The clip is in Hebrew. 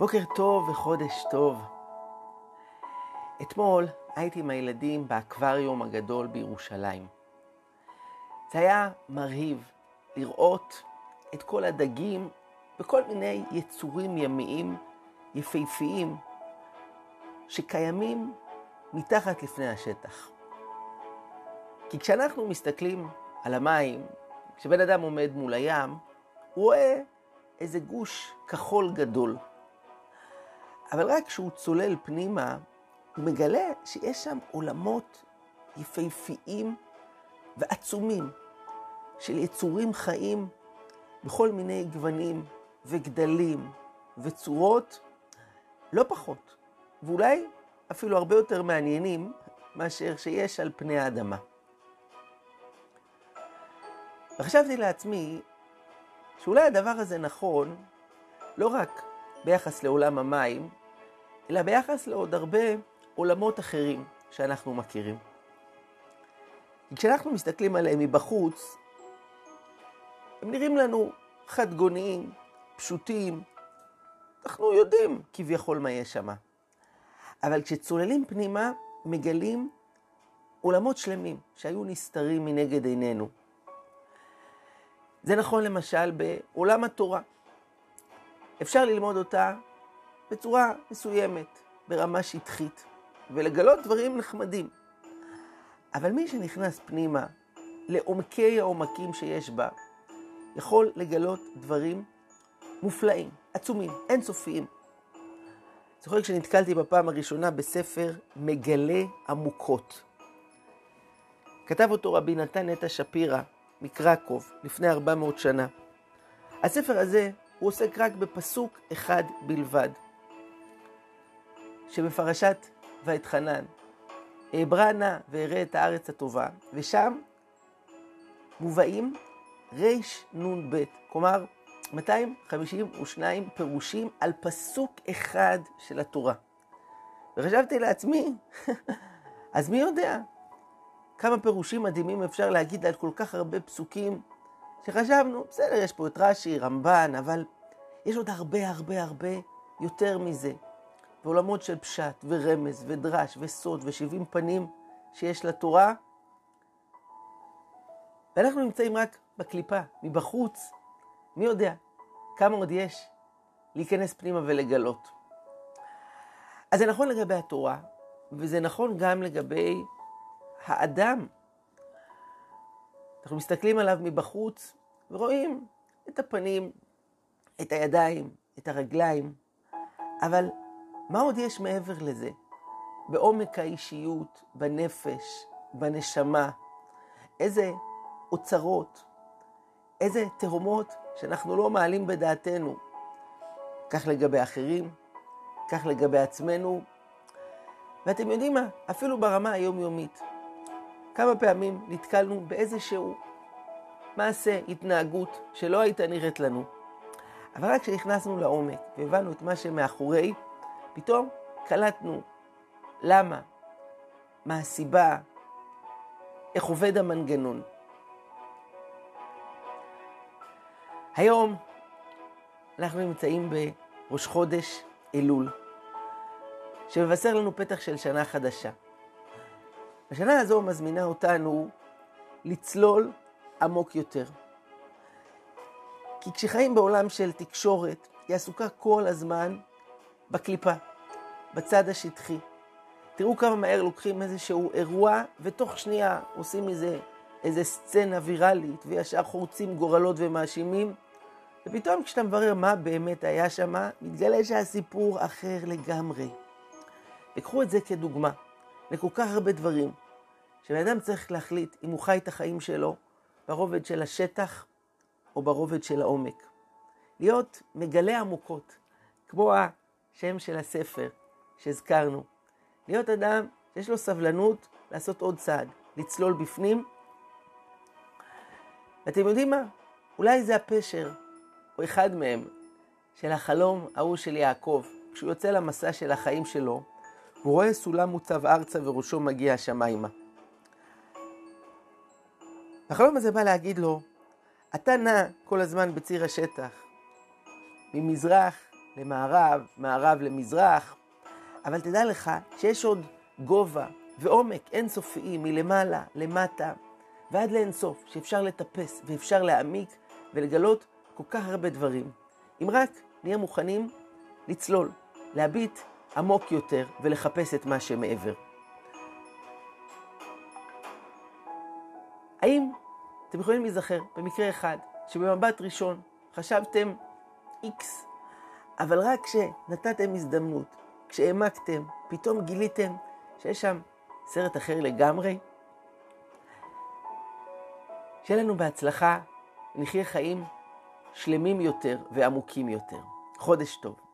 בוקר טוב וחודש טוב. אתמול הייתי עם הילדים באקווריום הגדול בירושלים. זה היה מרהיב לראות את כל הדגים וכל מיני יצורים ימיים יפהפיים שקיימים מתחת לפני השטח. כי כשאנחנו מסתכלים על המים, כשבן אדם עומד מול הים, הוא רואה איזה גוש כחול גדול. אבל רק כשהוא צולל פנימה, הוא מגלה שיש שם עולמות יפהפיים ועצומים של יצורים חיים בכל מיני גוונים וגדלים וצורות, לא פחות, ואולי אפילו הרבה יותר מעניינים מאשר שיש על פני האדמה. וחשבתי לעצמי שאולי הדבר הזה נכון לא רק ביחס לעולם המים, אלא ביחס לעוד הרבה עולמות אחרים שאנחנו מכירים. כשאנחנו מסתכלים עליהם מבחוץ, הם נראים לנו חדגוניים, פשוטים, אנחנו יודעים כביכול מה יש שם. אבל כשצוללים פנימה, מגלים עולמות שלמים שהיו נסתרים מנגד עינינו. זה נכון למשל בעולם התורה. אפשר ללמוד אותה בצורה מסוימת, ברמה שטחית, ולגלות דברים נחמדים. אבל מי שנכנס פנימה לעומקי העומקים שיש בה, יכול לגלות דברים מופלאים, עצומים, אינסופיים. זוכר כשנתקלתי בפעם הראשונה בספר מגלה עמוקות. כתב אותו רבי נתן נטע שפירא מקרקוב לפני 400 שנה. הספר הזה הוא עוסק רק בפסוק אחד בלבד, שבפרשת ואתחנן, אעברה נא ואראה את הארץ הטובה, ושם מובאים רנ"ב, כלומר 252 פירושים על פסוק אחד של התורה. וחשבתי לעצמי, אז מי יודע כמה פירושים מדהימים אפשר להגיד על כל כך הרבה פסוקים שחשבנו, בסדר, יש פה את רש"י, רמב"ן, אבל יש עוד הרבה הרבה הרבה יותר מזה. ועולמות של פשט ורמז ודרש וסוד ושבעים פנים שיש לתורה. ואנחנו נמצאים רק בקליפה, מבחוץ. מי יודע כמה עוד יש להיכנס פנימה ולגלות. אז זה נכון לגבי התורה, וזה נכון גם לגבי האדם. אנחנו מסתכלים עליו מבחוץ ורואים את הפנים, את הידיים, את הרגליים, אבל מה עוד יש מעבר לזה? בעומק האישיות, בנפש, בנשמה, איזה אוצרות, איזה תהומות שאנחנו לא מעלים בדעתנו. כך לגבי אחרים, כך לגבי עצמנו. ואתם יודעים מה? אפילו ברמה היומיומית. כמה פעמים נתקלנו באיזשהו מעשה, התנהגות, שלא הייתה נראית לנו. אבל רק כשנכנסנו לעומק והבנו את מה שמאחורי, פתאום קלטנו למה, מה הסיבה, איך עובד המנגנון. היום אנחנו נמצאים בראש חודש אלול, שמבשר לנו פתח של שנה חדשה. השנה הזו מזמינה אותנו לצלול עמוק יותר. כי כשחיים בעולם של תקשורת, היא עסוקה כל הזמן בקליפה, בצד השטחי. תראו כמה מהר לוקחים איזשהו אירוע, ותוך שנייה עושים מזה איזה סצנה ויראלית, וישר חורצים גורלות ומאשימים, ופתאום כשאתה מברר מה באמת היה שם, מתגלה שהסיפור אחר לגמרי. וקחו את זה כדוגמה לכל כך הרבה דברים, שבן אדם צריך להחליט אם הוא חי את החיים שלו ברובד של השטח או ברובד של העומק. להיות מגלה עמוקות, כמו השם של הספר שהזכרנו. להיות אדם שיש לו סבלנות לעשות עוד צעד, לצלול בפנים. ואתם יודעים מה? אולי זה הפשר, או אחד מהם, של החלום ההוא של יעקב, כשהוא יוצא למסע של החיים שלו, הוא רואה סולם מוצב ארצה וראשו מגיע השמיימה. החלום הזה בא להגיד לו, אתה נע כל הזמן בציר השטח, ממזרח למערב, מערב למזרח, אבל תדע לך שיש עוד גובה ועומק אינסופיים מלמעלה, למטה, ועד לאינסוף, שאפשר לטפס ואפשר להעמיק ולגלות כל כך הרבה דברים. אם רק נהיה מוכנים לצלול, להביט עמוק יותר ולחפש את מה שמעבר. האם אתם יכולים להיזכר במקרה אחד שבמבט ראשון חשבתם איקס, אבל רק כשנתתם הזדמנות, כשהעמקתם, פתאום גיליתם שיש שם סרט אחר לגמרי? שיהיה לנו בהצלחה, נחיה חיים שלמים יותר ועמוקים יותר. חודש טוב.